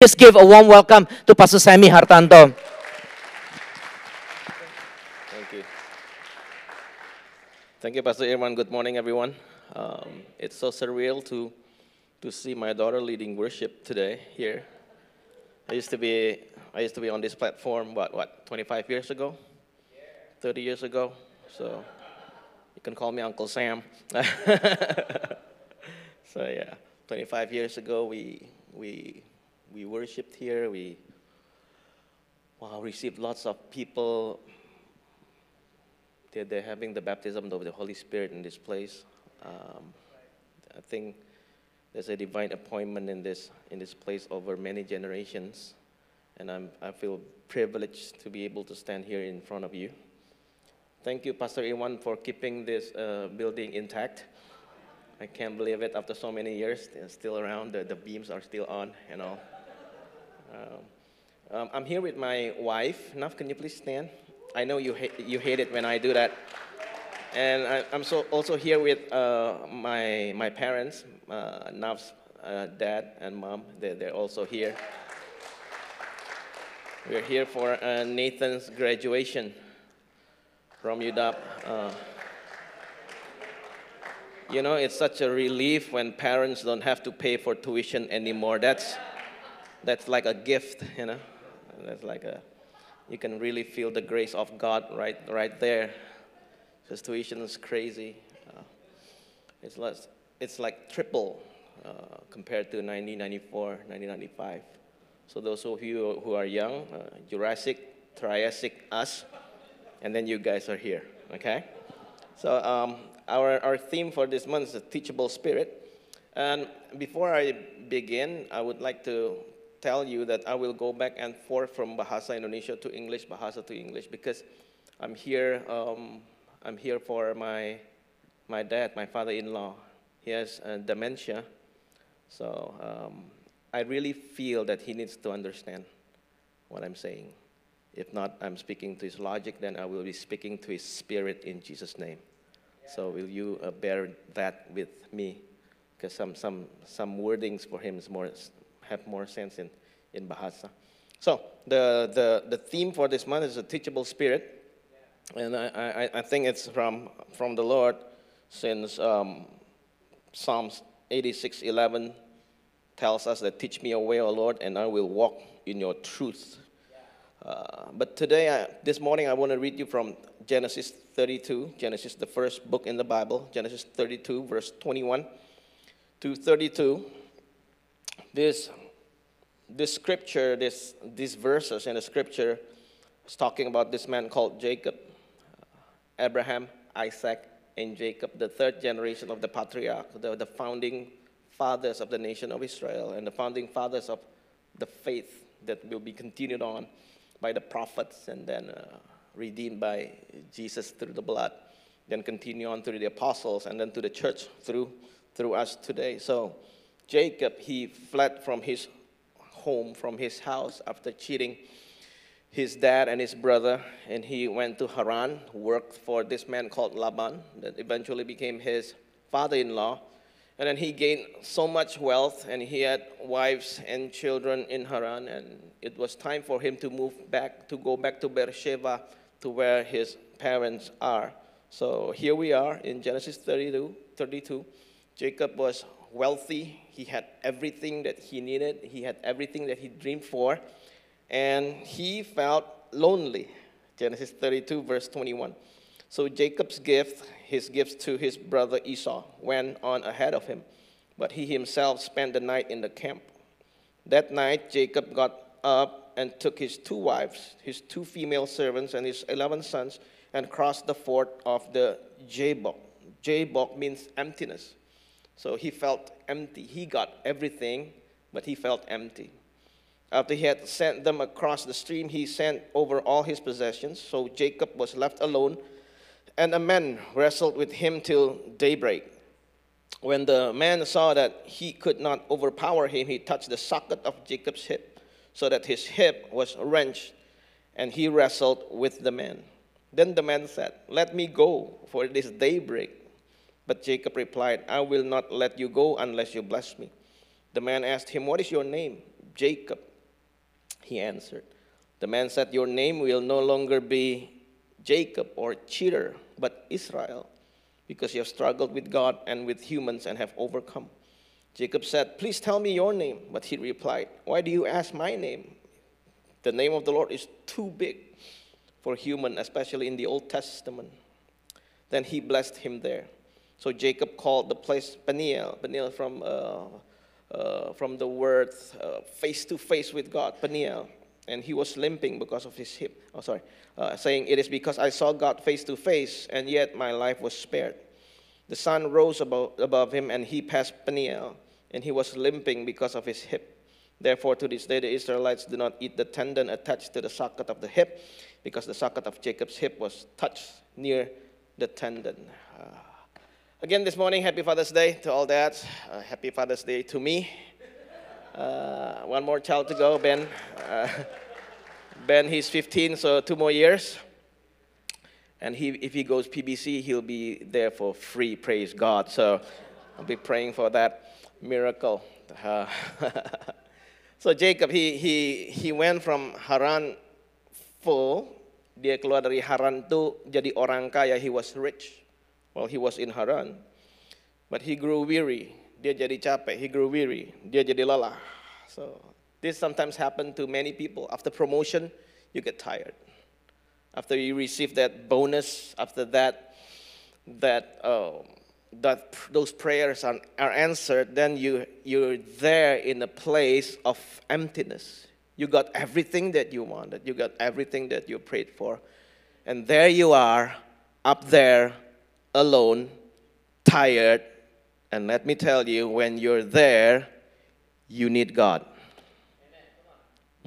Just give a warm welcome to Pastor Sammy Hartanto. Thank you. Thank you, Pastor Irman. Good morning, everyone. Um, it's so surreal to, to see my daughter leading worship today here. I used to be, I used to be on this platform, what, what, 25 years ago? 30 years ago? So you can call me Uncle Sam. so yeah, 25 years ago, we, we, we worshiped here. We wow, received lots of people they're, they're having the baptism of the Holy Spirit in this place. Um, I think there's a divine appointment in this, in this place over many generations. And I'm, I feel privileged to be able to stand here in front of you. Thank you, Pastor Iwan, for keeping this uh, building intact. I can't believe it after so many years, they're still around, the, the beams are still on, you know. Um, um, I'm here with my wife. Nav, can you please stand? I know you, ha- you hate it when I do that. And I, I'm so also here with uh, my, my parents, uh, Nav's uh, dad and mom. They're, they're also here. We're here for uh, Nathan's graduation from UW. Uh, you know, it's such a relief when parents don't have to pay for tuition anymore. That's, that's like a gift, you know. That's like a, you can really feel the grace of God right, right there. Because tuition is crazy. Uh, it's, less, it's like triple uh, compared to 1994, 1995. So those of you who are young, uh, Jurassic, Triassic, us, and then you guys are here, okay? So um, our, our theme for this month is teachable spirit. And before I begin, I would like to tell you that I will go back and forth from Bahasa Indonesia to English, Bahasa to English, because I'm here, um, I'm here for my, my dad, my father-in-law. He has uh, dementia, so um, I really feel that he needs to understand what I'm saying. If not, I'm speaking to his logic, then I will be speaking to his spirit in Jesus' name. So will you uh, bear that with me? Because some, some, some wordings for him is more, have more sense in, in Bahasa. So the, the, the theme for this month is a teachable spirit. And I, I, I think it's from, from the Lord since um, Psalms 86, 11 tells us that teach me your way, O Lord, and I will walk in your truth. Uh, but today, I, this morning, I want to read you from Genesis 32, Genesis, the first book in the Bible, Genesis 32, verse 21 to 32. This, this scripture, this, these verses in the scripture, is talking about this man called Jacob, uh, Abraham, Isaac, and Jacob, the third generation of the patriarch, the, the founding fathers of the nation of Israel, and the founding fathers of the faith that will be continued on by the prophets and then uh, redeemed by Jesus through the blood, then continue on through the apostles and then to the church through, through us today. So Jacob, he fled from his home, from his house after cheating his dad and his brother, and he went to Haran, worked for this man called Laban, that eventually became his father in law. And then he gained so much wealth, and he had wives and children in Haran, and it was time for him to move back, to go back to Beersheba, to where his parents are. So here we are in Genesis 32. 32. Jacob was wealthy, he had everything that he needed, he had everything that he dreamed for, and he felt lonely. Genesis 32, verse 21. So Jacob's gift, his gifts to his brother Esau, went on ahead of him, but he himself spent the night in the camp. That night, Jacob got up and took his two wives, his two female servants, and his 11 sons, and crossed the ford of the Jabbok. Jabbok means emptiness. So he felt empty. He got everything, but he felt empty. After he had sent them across the stream, he sent over all his possessions. So Jacob was left alone, and a man wrestled with him till daybreak. When the man saw that he could not overpower him, he touched the socket of Jacob's hip, so that his hip was wrenched, and he wrestled with the man. Then the man said, Let me go, for it is daybreak. But Jacob replied, I will not let you go unless you bless me. The man asked him, What is your name? Jacob. He answered. The man said, Your name will no longer be Jacob or cheater, but Israel, because you have struggled with God and with humans and have overcome. Jacob said, Please tell me your name. But he replied, Why do you ask my name? The name of the Lord is too big for human, especially in the Old Testament. Then he blessed him there. So Jacob called the place Peniel, Peniel from, uh, uh, from the word face to face with God, Peniel. And he was limping because of his hip. Oh, sorry. Uh, saying, It is because I saw God face to face, and yet my life was spared. The sun rose above, above him, and he passed Peniel, and he was limping because of his hip. Therefore, to this day, the Israelites do not eat the tendon attached to the socket of the hip, because the socket of Jacob's hip was touched near the tendon. Again, this morning, happy Father's Day to all dads. Uh, happy Father's Day to me. Uh, one more child to go, Ben. Uh, ben, he's 15, so two more years. And he, if he goes PBC, he'll be there for free, praise God. So I'll be praying for that miracle. Uh, so Jacob, he, he, he went from Haran full, dia keluar dari Haran itu jadi orang kaya, he was rich while he was in Haran. But he grew weary, dia jadi capek, he grew weary, dia jadi lelah. So this sometimes happens to many people. After promotion, you get tired after you receive that bonus, after that, that, uh, that those prayers are, are answered, then you, you're there in a place of emptiness. You got everything that you wanted, you got everything that you prayed for. And there you are, up there, alone, tired. And let me tell you, when you're there, you need God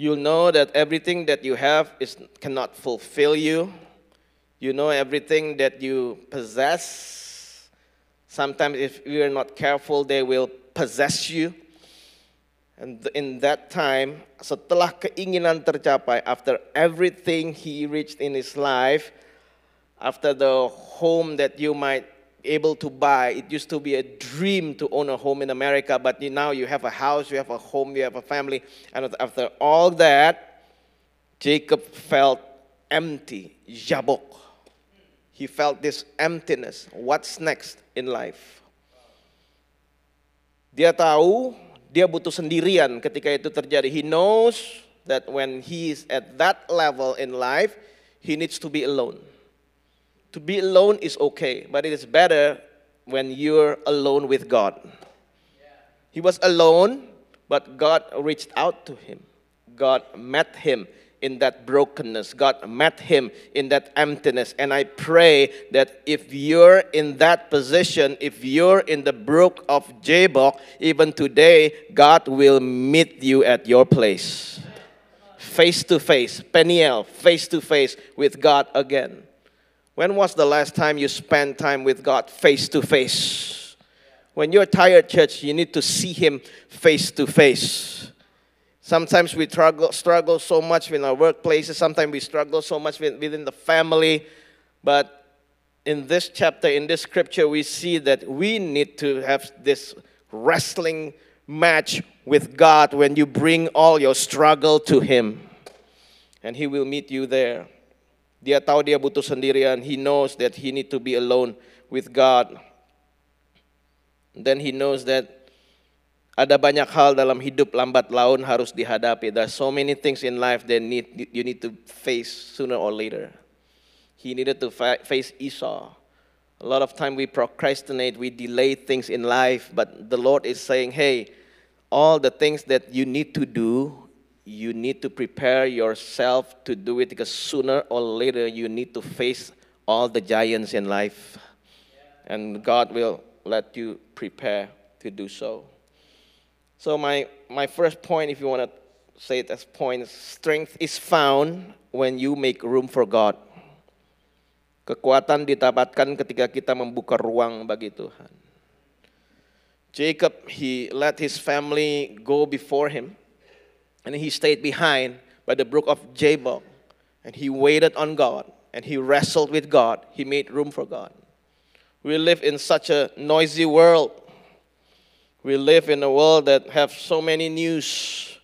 you'll know that everything that you have is, cannot fulfill you. You know everything that you possess. Sometimes, if you are not careful, they will possess you. And in that time, setelah keinginan tercapai, after everything he reached in his life, after the home that you might able to buy. It used to be a dream to own a home in America, but now you have a house, you have a home, you have a family. And after all that, Jacob felt empty, Jabbok. He felt this emptiness. What's next in life? Dia tahu dia butuh sendirian ketika itu terjadi. He knows that when he is at that level in life, he needs to be alone. To be alone is okay, but it is better when you're alone with God. He was alone, but God reached out to him. God met him in that brokenness. God met him in that emptiness. And I pray that if you're in that position, if you're in the brook of Jabbok, even today, God will meet you at your place. Face to face, Peniel, face to face with God again. When was the last time you spent time with God face to face? When you're tired, church, you need to see Him face to face. Sometimes we struggle, struggle so much in our workplaces, sometimes we struggle so much within the family. But in this chapter, in this scripture, we see that we need to have this wrestling match with God when you bring all your struggle to Him. And He will meet you there. Dia tahu dia butuh sendirian. He knows that he need to be alone with God. Then he knows that ada banyak hal dalam hidup lambat laun harus dihadapi. There are so many things in life that need you need to face sooner or later. He needed to face Esau. A lot of time we procrastinate, we delay things in life, but the Lord is saying, "Hey, all the things that you need to do, you need to prepare yourself to do it because sooner or later you need to face all the giants in life. And God will let you prepare to do so. So, my, my first point, if you want to say it as point, strength is found when you make room for God. Kekuatan didapatkan ketika kita membuka ruang bagi Tuhan. Jacob, he let his family go before him. And he stayed behind by the brook of Jabbok. And he waited on God. And he wrestled with God. He made room for God. We live in such a noisy world. We live in a world that have so many news.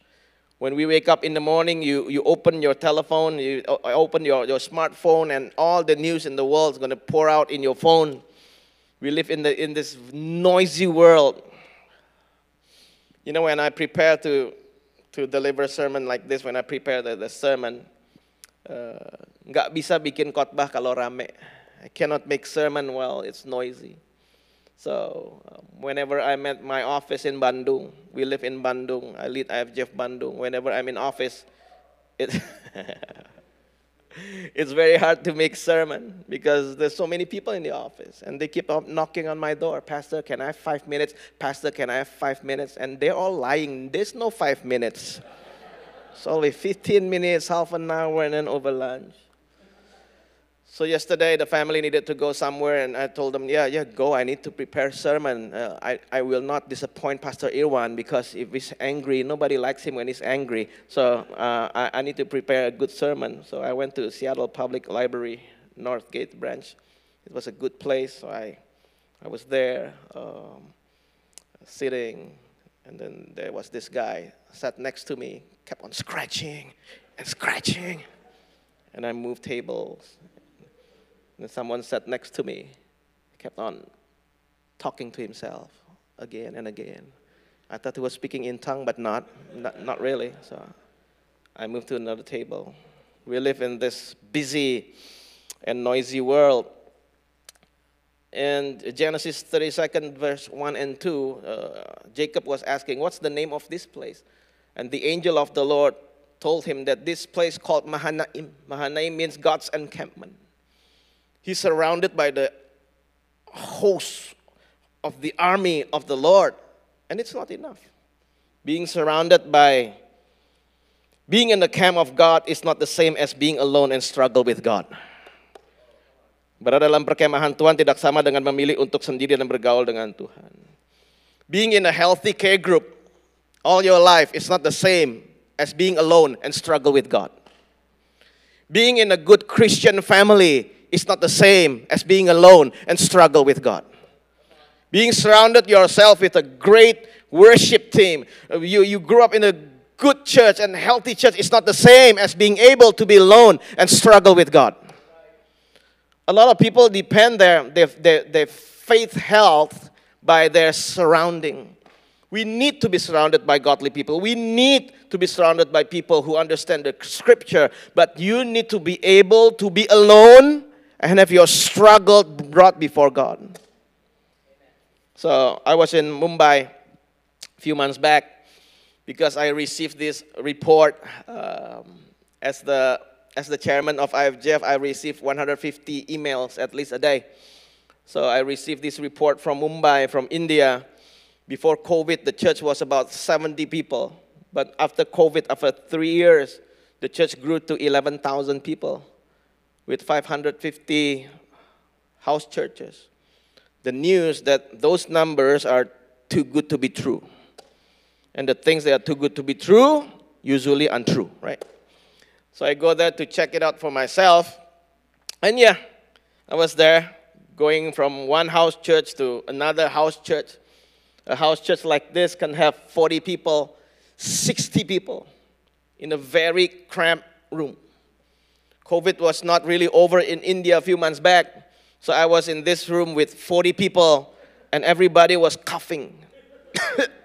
When we wake up in the morning, you, you open your telephone, you open your, your smartphone, and all the news in the world is going to pour out in your phone. We live in, the, in this noisy world. You know, when I prepare to, to deliver a sermon like this, when I prepare the, the sermon, uh, bisa bikin khotbah kalau rame. I cannot make sermon while it's noisy. So um, whenever I'm at my office in Bandung, we live in Bandung. I lead IFGF Bandung. Whenever I'm in office, it it's very hard to make sermon because there's so many people in the office and they keep knocking on my door. Pastor, can I have five minutes? Pastor, can I have five minutes? And they're all lying. There's no five minutes. It's only 15 minutes, half an hour, and then over lunch. So yesterday, the family needed to go somewhere, and I told them, "Yeah, yeah, go. I need to prepare sermon. Uh, I, I will not disappoint Pastor Irwan because if he's angry, nobody likes him when he's angry. So uh, I, I need to prepare a good sermon. So I went to Seattle Public Library, Northgate branch. It was a good place. So I, I was there, um, sitting, and then there was this guy sat next to me, kept on scratching and scratching, and I moved tables. And someone sat next to me, kept on talking to himself again and again. I thought he was speaking in tongue, but not, not, not really. So I moved to another table. We live in this busy and noisy world. And Genesis 32nd, verse 1 and 2, uh, Jacob was asking, What's the name of this place? And the angel of the Lord told him that this place called Mahanaim. Mahanaim means God's encampment. He's surrounded by the host of the army of the Lord. And it's not enough. Being surrounded by, being in the camp of God is not the same as being alone and struggle with God. Berada dalam perkemahan Tuhan tidak sama dengan memilih untuk sendiri dan bergaul dengan Tuhan. Being in a healthy care group all your life is not the same as being alone and struggle with God. Being in a good Christian family is not the same as being alone and struggle with God. Being surrounded yourself with a great worship team, uh, you, you grew up in a good church and healthy church is not the same as being able to be alone and struggle with God. A lot of people depend their, their, their, their faith health by their surrounding. We need to be surrounded by godly people. We need to be surrounded by people who understand the scripture, but you need to be able to be alone and have your struggle brought before God. So I was in Mumbai a few months back because I received this report um, as the as the chairman of IFGF. I received 150 emails at least a day. So I received this report from Mumbai, from India. Before COVID, the church was about 70 people. But after COVID, after three years, the church grew to 11,000 people with 550 house churches. The news that those numbers are too good to be true. And the things that are too good to be true, usually untrue, right? So I go there to check it out for myself. And yeah, I was there going from one house church to another house church. A house church like this can have 40 people, 60 people in a very cramped room. COVID was not really over in India a few months back. So I was in this room with 40 people, and everybody was coughing. I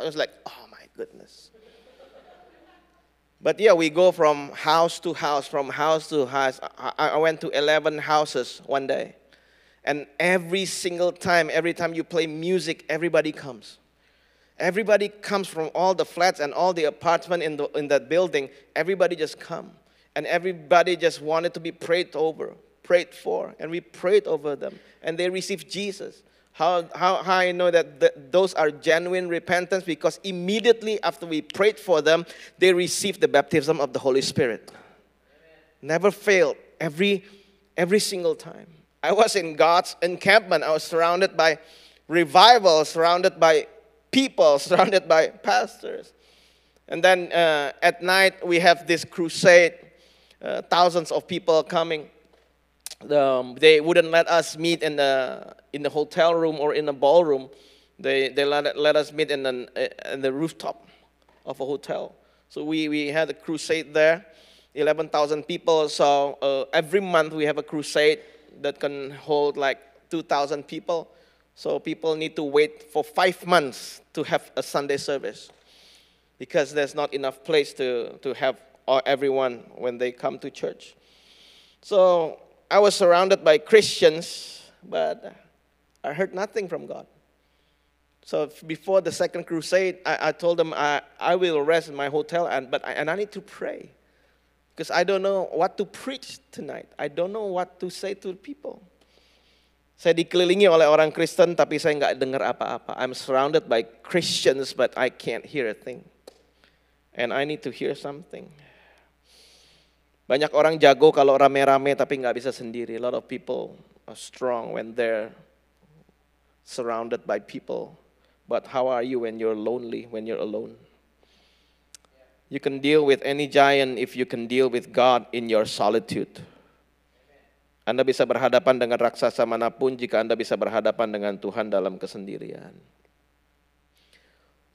was like, oh my goodness. But yeah, we go from house to house, from house to house. I, I went to 11 houses one day. And every single time, every time you play music, everybody comes. Everybody comes from all the flats and all the apartment in, the, in that building. Everybody just come. And everybody just wanted to be prayed over, prayed for. And we prayed over them. And they received Jesus. How, how, how I know that th- those are genuine repentance? Because immediately after we prayed for them, they received the baptism of the Holy Spirit. Never failed. Every, every single time. I was in God's encampment. I was surrounded by revival, surrounded by people, surrounded by pastors. And then uh, at night, we have this crusade, uh, thousands of people coming. Um, they wouldn't let us meet in the, in the hotel room or in the ballroom They, they let, let us meet in, an, in the rooftop of a hotel. So we, we had a crusade there, 11,000 people. So uh, every month we have a crusade that can hold like 2,000 people. So people need to wait for five months to have a Sunday service because there's not enough place to, to have everyone when they come to church. So I was surrounded by Christians, but I heard nothing from God. So before the second crusade, I, I told them I, I will rest in my hotel, and, but I, and I need to pray because I don't know what to preach tonight. I don't know what to say to people. Saya dikelilingi oleh orang Kristen, tapi saya nggak dengar apa-apa. I'm surrounded by Christians, but I can't hear a thing. And I need to hear something. Banyak orang jago kalau rame-rame, tapi nggak bisa sendiri. A lot of people are strong when they're surrounded by people. But how are you when you're lonely, when you're alone? You can deal with any giant if you can deal with God in your solitude. Anda bisa berhadapan dengan raksasa mana pun jika Anda bisa berhadapan dengan Tuhan dalam kesendirian.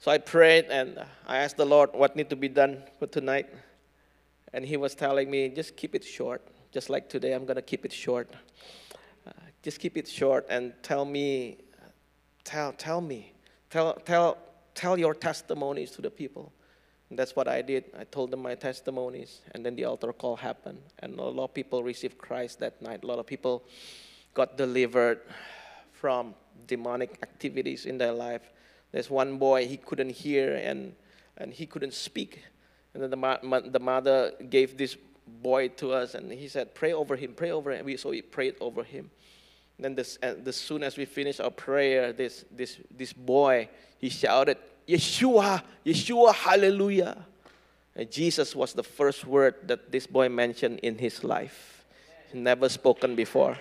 So I prayed and I asked the Lord what need to be done for tonight. And he was telling me, just keep it short. Just like today, I'm going to keep it short. Uh, just keep it short and tell me, tell, tell me Tell, tell, tell your testimonies to the people. And that's what I did. I told them my testimonies, and then the altar call happened. And a lot of people received Christ that night. A lot of people got delivered from demonic activities in their life. There's one boy, he couldn't hear and, and he couldn't speak. And then the, ma- the mother gave this boy to us, and he said, Pray over him, pray over him. So we prayed over him. Then this, as soon as we finished our prayer, this, this, this boy, he shouted, Yeshua, Yeshua, hallelujah. And Jesus was the first word that this boy mentioned in his life. Never spoken before.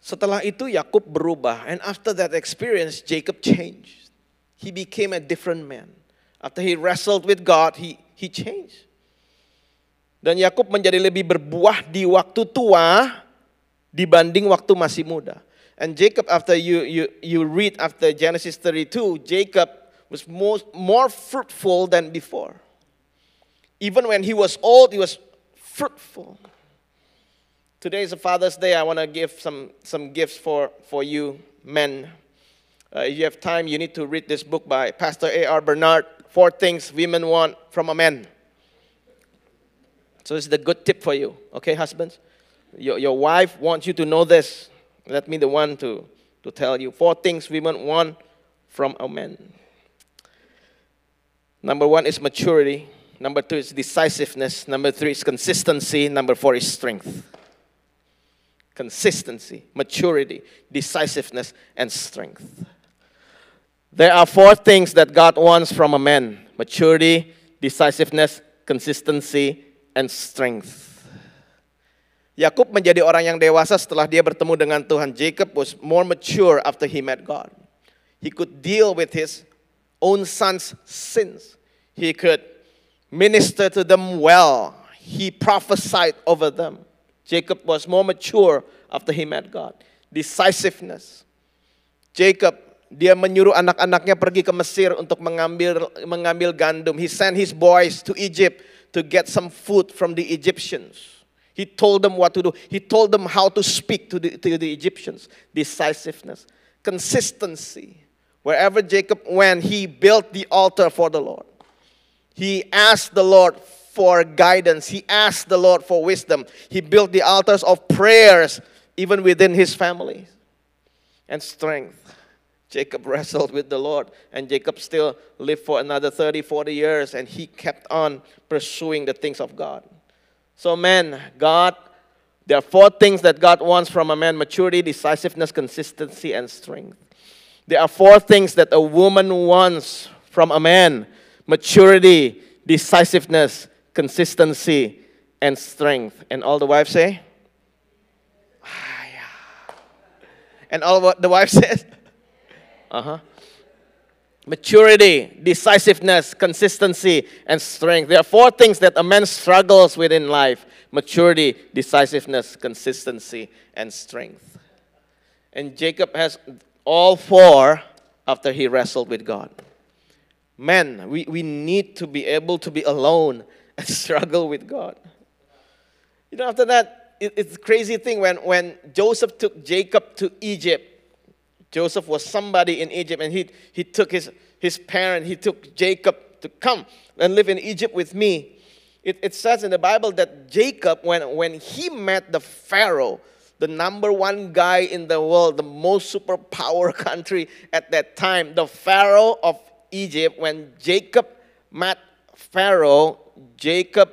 Setelah itu Yakub berubah and after that experience Jacob changed. He became a different man. After he wrestled with God, he, he changed. Dan Yakub menjadi lebih berbuah di waktu tua dibanding waktu masih muda. And Jacob, after you, you, you read after Genesis 32, Jacob was more, more fruitful than before. Even when he was old, he was fruitful. Today is a Father's Day. I want to give some, some gifts for, for you, men. Uh, if you have time, you need to read this book by Pastor A.R. Bernard Four Things Women Want from a Man. So this is the good tip for you, okay, husbands? Your, your wife wants you to know this. Let me the one to, to tell you. Four things women want from a man. Number one is maturity. Number two is decisiveness. Number three is consistency. Number four is strength. Consistency, maturity, decisiveness, and strength. There are four things that God wants from a man maturity, decisiveness, consistency, and strength. Yakub menjadi orang yang dewasa setelah dia bertemu dengan Tuhan. Jacob was more mature after he met God. He could deal with his own son's sins. He could minister to them well. He prophesied over them. Jacob was more mature after he met God. Decisiveness. Jacob dia menyuruh anak-anaknya pergi ke Mesir untuk mengambil mengambil gandum. He sent his boys to Egypt to get some food from the Egyptians. He told them what to do. He told them how to speak to the, to the Egyptians. Decisiveness, consistency. Wherever Jacob went, he built the altar for the Lord. He asked the Lord for guidance. He asked the Lord for wisdom. He built the altars of prayers even within his family and strength. Jacob wrestled with the Lord, and Jacob still lived for another 30, 40 years, and he kept on pursuing the things of God. So, man, God, there are four things that God wants from a man maturity, decisiveness, consistency, and strength. There are four things that a woman wants from a man maturity, decisiveness, consistency, and strength. And all the wives say, ah, yeah. And all what the wife says, uh-huh. Maturity, decisiveness, consistency, and strength. There are four things that a man struggles with in life maturity, decisiveness, consistency, and strength. And Jacob has all four after he wrestled with God. Men, we, we need to be able to be alone and struggle with God. You know, after that, it, it's a crazy thing when, when Joseph took Jacob to Egypt. Joseph was somebody in Egypt, and he, he took his, his parent, he took Jacob to come and live in Egypt with me. It, it says in the Bible that Jacob, when, when he met the Pharaoh, the number one guy in the world, the most superpower country at that time, the Pharaoh of Egypt, when Jacob met Pharaoh, Jacob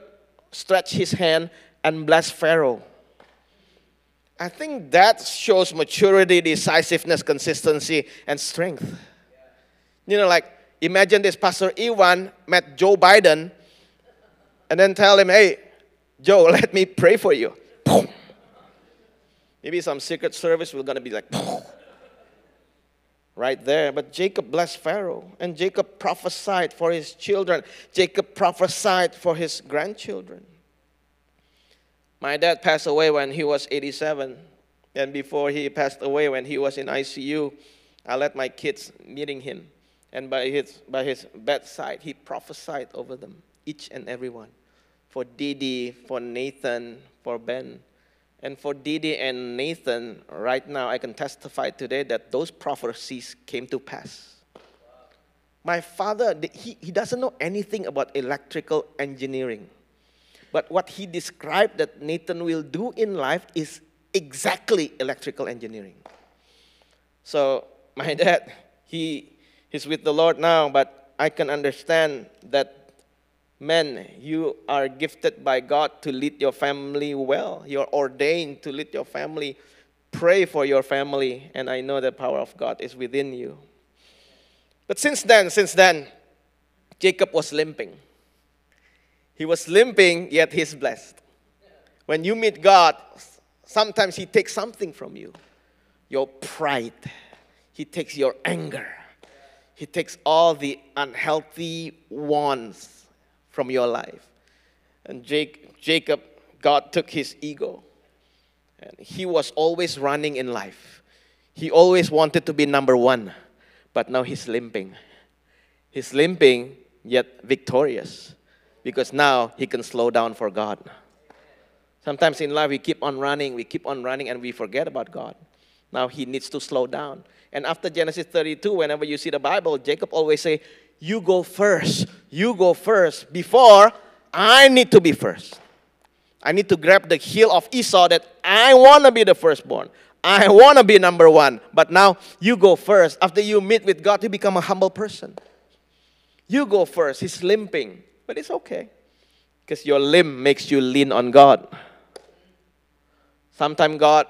stretched his hand and blessed Pharaoh. I think that shows maturity, decisiveness, consistency, and strength. You know, like imagine this Pastor Iwan met Joe Biden and then tell him, hey, Joe, let me pray for you. Maybe some secret service will gonna be like, right there. But Jacob blessed Pharaoh, and Jacob prophesied for his children. Jacob prophesied for his grandchildren. My dad passed away when he was 87, and before he passed away, when he was in ICU, I let my kids meeting him, and by his by his bedside, he prophesied over them, each and every one, for Didi, for Nathan, for Ben. And for Didi and Nathan, right now, I can testify today that those prophecies came to pass. My father, he, he doesn't know anything about electrical engineering. But what he described that Nathan will do in life is exactly electrical engineering. So, my dad, he, he's with the Lord now, but I can understand that Men, you are gifted by God to lead your family well. You're ordained to lead your family. Pray for your family, and I know the power of God is within you. But since then, since then, Jacob was limping. He was limping, yet he's blessed. When you meet God, sometimes He takes something from you your pride, He takes your anger, He takes all the unhealthy wants from your life. And Jake, Jacob, God took his ego. And he was always running in life. He always wanted to be number one, but now he's limping. He's limping, yet victorious, because now he can slow down for God. Sometimes in life we keep on running, we keep on running, and we forget about God. Now he needs to slow down. And after Genesis 32, whenever you see the Bible, Jacob always say, you go first. You go first before I need to be first. I need to grab the heel of Esau that I want to be the firstborn. I want to be number one. But now you go first. After you meet with God, you become a humble person. You go first. He's limping, but it's okay because your limb makes you lean on God. Sometimes God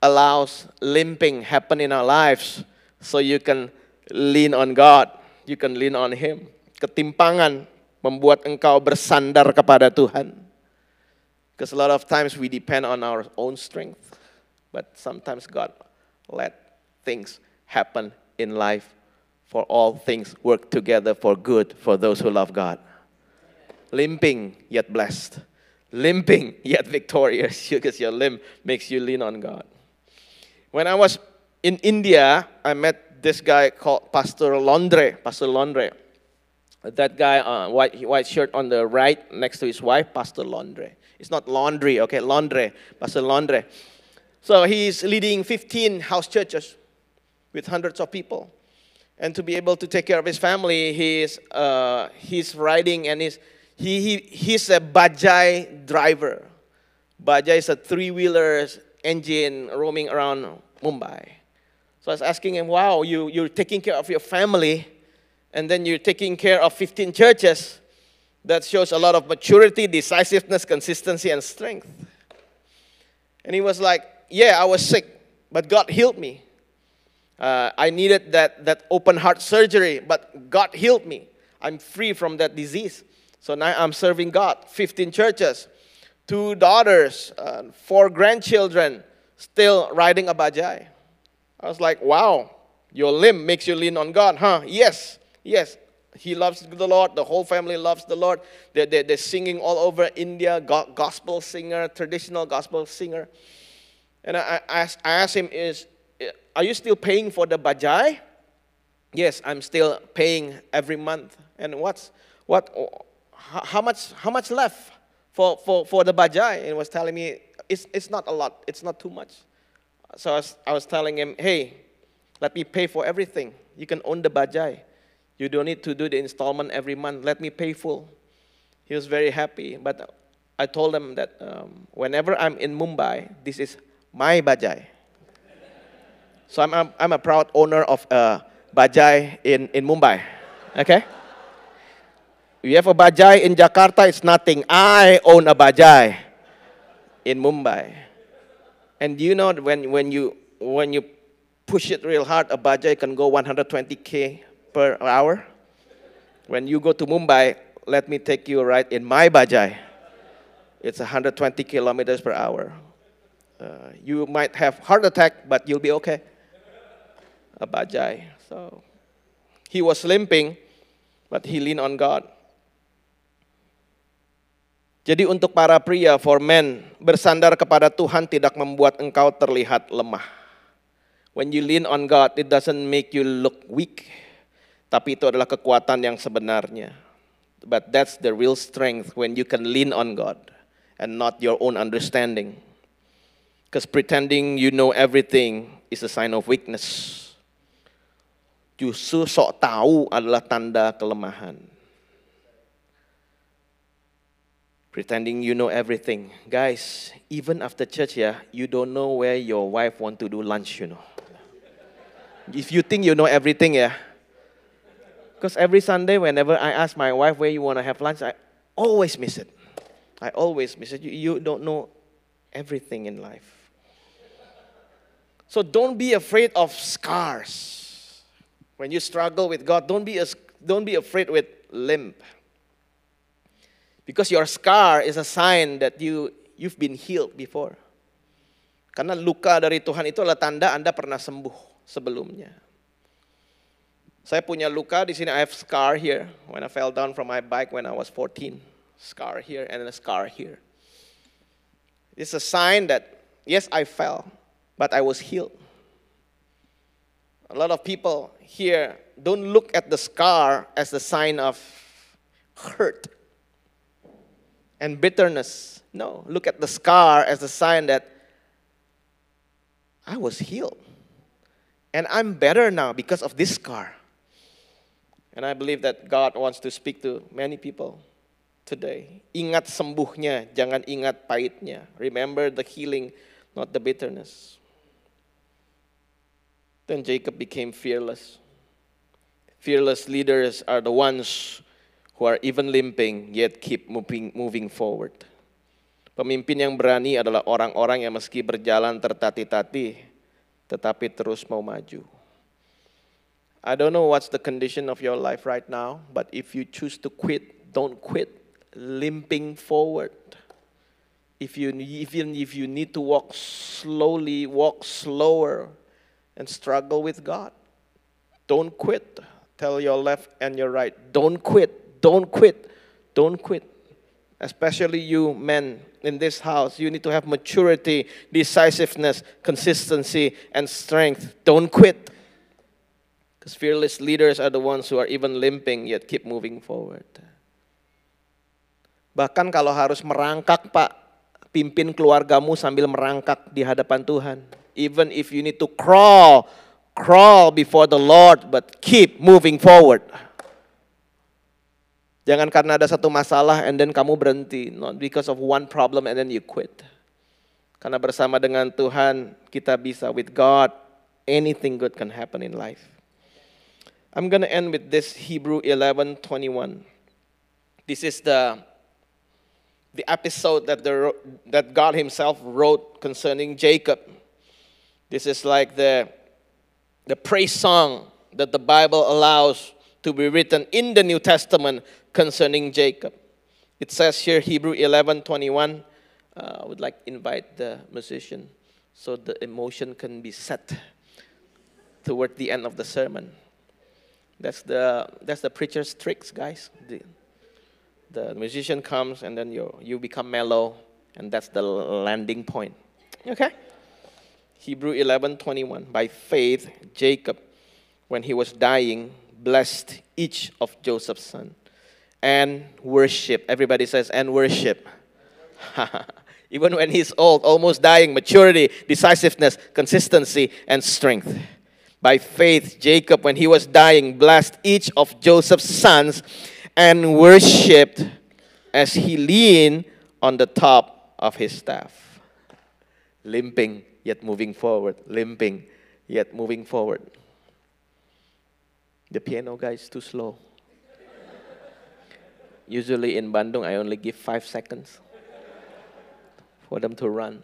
allows limping happen in our lives so you can lean on God you can lean on Him. Ketimpangan membuat engkau bersandar kepada Tuhan. Because a lot of times we depend on our own strength, but sometimes God let things happen in life for all things work together for good for those who love God. Limping yet blessed. Limping yet victorious because your limb makes you lean on God. When I was in India, I met this guy called Pastor Londre. Pastor Londre. That guy, uh, white, white shirt on the right next to his wife, Pastor Londre. It's not laundry, okay? Londre, Pastor Londre. So he's leading 15 house churches with hundreds of people. And to be able to take care of his family, he's, uh, he's riding and he's, he, he, he's a Bajaj driver. Bajaj is a three wheeler engine roaming around Mumbai. So I was asking him, wow, you, you're taking care of your family, and then you're taking care of 15 churches. That shows a lot of maturity, decisiveness, consistency, and strength. And he was like, yeah, I was sick, but God healed me. Uh, I needed that, that open heart surgery, but God healed me. I'm free from that disease. So now I'm serving God. 15 churches, two daughters, uh, four grandchildren, still riding a bajai. I was like, wow, your limb makes you lean on God, huh? Yes, yes. He loves the Lord. The whole family loves the Lord. They're, they're, they're singing all over India, gospel singer, traditional gospel singer. And I, I, asked, I asked him, is, Are you still paying for the bajai? Yes, I'm still paying every month. And what's what? How much? How much left for for for the bajai? And was telling me it's it's not a lot. It's not too much. So I was, I was telling him, hey, let me pay for everything. You can own the bajai. You don't need to do the installment every month. Let me pay full. He was very happy. But I told him that um, whenever I'm in Mumbai, this is my bajai. So I'm, I'm, I'm a proud owner of a bajai in, in Mumbai. Okay? We have a bajai in Jakarta, it's nothing. I own a bajai in Mumbai. And you know when, when, you, when you push it real hard, a bajai can go 120k per hour. When you go to Mumbai, let me take you right in my bajai. It's 120 kilometers per hour. Uh, you might have heart attack, but you'll be okay. A bajai. So he was limping, but he leaned on God. Jadi untuk para pria, for men, bersandar kepada Tuhan tidak membuat engkau terlihat lemah. When you lean on God, it doesn't make you look weak. Tapi itu adalah kekuatan yang sebenarnya. But that's the real strength when you can lean on God and not your own understanding. Because pretending you know everything is a sign of weakness. Justru sok tahu adalah tanda kelemahan. Pretending you know everything. Guys, even after church, yeah, you don't know where your wife want to do lunch, you know. If you think you know everything, yeah. Because every Sunday, whenever I ask my wife where you want to have lunch, I always miss it. I always miss it. You, you don't know everything in life. So don't be afraid of scars. When you struggle with God, don't be, a, don't be afraid with limp. Because your scar is a sign that you you've been healed before. Karena luka dari Tuhan itu adalah tanda Anda pernah sembuh sebelumnya. Saya punya luka di sini. I have scar here when I fell down from my bike when I was 14. Scar here and a scar here. It's a sign that yes, I fell, but I was healed. A lot of people here don't look at the scar as the sign of hurt and bitterness. No, look at the scar as a sign that I was healed. And I'm better now because of this scar. And I believe that God wants to speak to many people today. Ingat sembuhnya, jangan ingat pahitnya. Remember the healing, not the bitterness. Then Jacob became fearless. Fearless leaders are the ones who are even limping yet keep moving, moving forward. Pemimpin yang berani adalah orang-orang yang meski berjalan tertati-tati tetapi terus mau maju. I don't know what's the condition of your life right now, but if you choose to quit, don't quit limping forward. If you, even if you need to walk slowly, walk slower and struggle with God. Don't quit. Tell your left and your right, don't quit. Don't quit. Don't quit. Especially you men in this house, you need to have maturity, decisiveness, consistency, and strength. Don't quit. Because fearless leaders are the ones who are even limping yet keep moving forward. Bahkan kalau harus merangkak, Pak, pimpin keluargamu sambil merangkak di hadapan Tuhan. Even if you need to crawl, crawl before the Lord, but keep moving forward. Jangan karena ada satu masalah and then kamu berhenti. Not because of one problem and then you quit. Karena bersama dengan Tuhan kita bisa. With God, anything good can happen in life. I'm going to end with this Hebrew 11:21. This is the the episode that the that God himself wrote concerning Jacob. This is like the the praise song that the Bible allows to be written in the New Testament concerning Jacob. It says here, Hebrew 11 21. Uh, I would like to invite the musician so the emotion can be set toward the end of the sermon. That's the, that's the preacher's tricks, guys. The, the musician comes and then you, you become mellow, and that's the landing point. Okay? Hebrew 11:21 By faith Jacob when he was dying blessed each of Joseph's sons and worship. Everybody says and worship. Even when he's old, almost dying, maturity, decisiveness, consistency and strength. By faith Jacob when he was dying blessed each of Joseph's sons and worshiped as he leaned on the top of his staff. Limping, yet moving forward. Limping, yet moving forward. The piano guy is too slow. Usually in Bandung, I only give five seconds for them to run.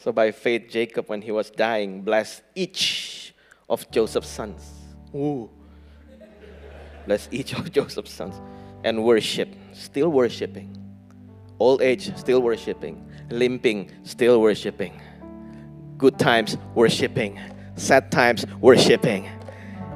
So by faith, Jacob, when he was dying, blessed each of Joseph's sons. Ooh. Bless each of Joseph's sons and worship, still worshiping. Old age, still worshiping. Limping, still worshiping. Good times, worshiping. Sad times, worshiping.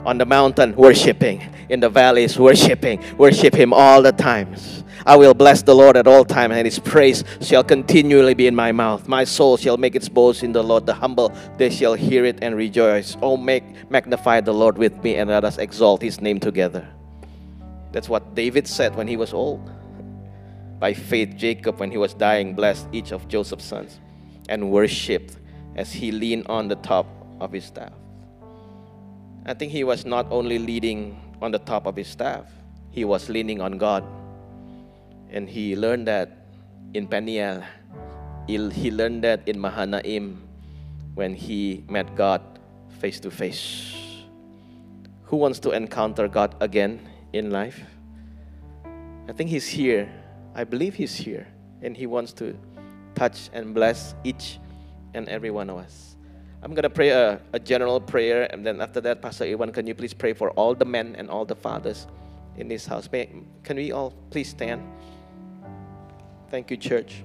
On the mountain, worshiping. In the valleys, worshiping. Worship Him all the times. I will bless the Lord at all times, and His praise shall continually be in my mouth. My soul shall make its boast in the Lord. The humble, they shall hear it and rejoice. Oh, make magnify the Lord with me, and let us exalt His name together. That's what David said when he was old. By faith, Jacob, when he was dying, blessed each of Joseph's sons and worshiped as he leaned on the top of his staff. I think he was not only leading on the top of his staff, he was leaning on God. And he learned that in Peniel. He, learned that in Mahanaim when he met God face to face. Who wants to encounter God again in life? I think He's here. I believe He's here. And He wants to touch and bless each and every one of us. I'm going to pray a, a general prayer, and then after that, Pastor Iwan, can you please pray for all the men and all the fathers in this house? May, can we all please stand? Thank you, church.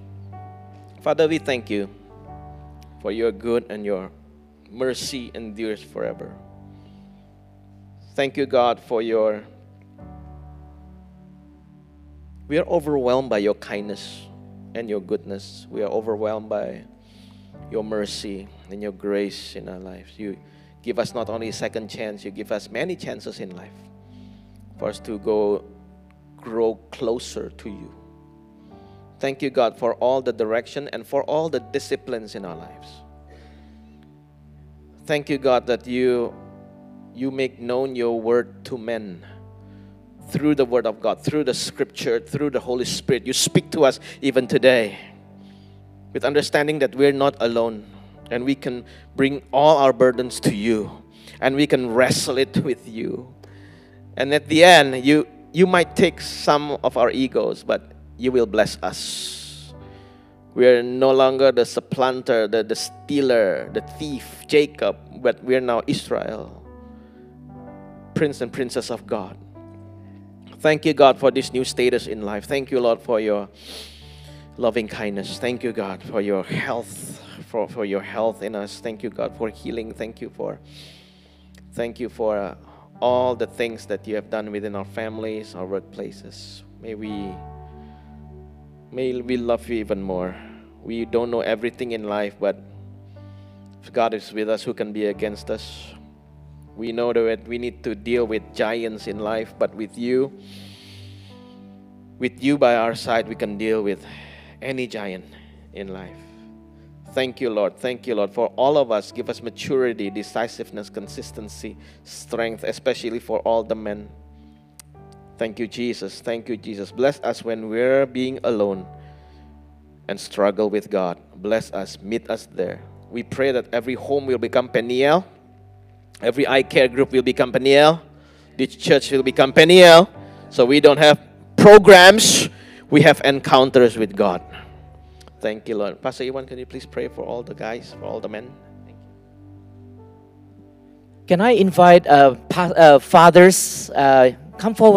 Father, we thank you for your good and your mercy endures forever. Thank you, God, for your we are overwhelmed by your kindness and your goodness. We are overwhelmed by your mercy and your grace in our lives. You give us not only a second chance, you give us many chances in life for us to go grow closer to you. Thank you, God, for all the direction and for all the disciplines in our lives. Thank you, God, that you you make known your word to men through the Word of God, through the Scripture, through the Holy Spirit. You speak to us even today with understanding that we're not alone and we can bring all our burdens to you and we can wrestle it with you. And at the end, you, you might take some of our egos, but you will bless us. We are no longer the supplanter, the, the stealer, the thief, Jacob, but we are now Israel, prince and princess of God. Thank you, God, for this new status in life. Thank you, Lord, for your loving kindness. Thank you, God, for your health, for, for your health in us. Thank you, God, for healing. Thank you for, thank you for uh, all the things that you have done within our families, our workplaces. May we, may we love you even more. We don't know everything in life, but if God is with us, who can be against us? We know that we need to deal with giants in life, but with you, with you by our side, we can deal with any giant in life. Thank you, Lord. Thank you, Lord, for all of us. Give us maturity, decisiveness, consistency, strength, especially for all the men. Thank you, Jesus. Thank you, Jesus. Bless us when we're being alone and struggle with God. Bless us, meet us there. We pray that every home will become Peniel Every iCare group will become Peniel. This church will become Peniel. So we don't have programs, we have encounters with God. Thank you, Lord. Pastor Iwan, can you please pray for all the guys, for all the men? Can I invite uh, pa- uh, fathers uh, come forward?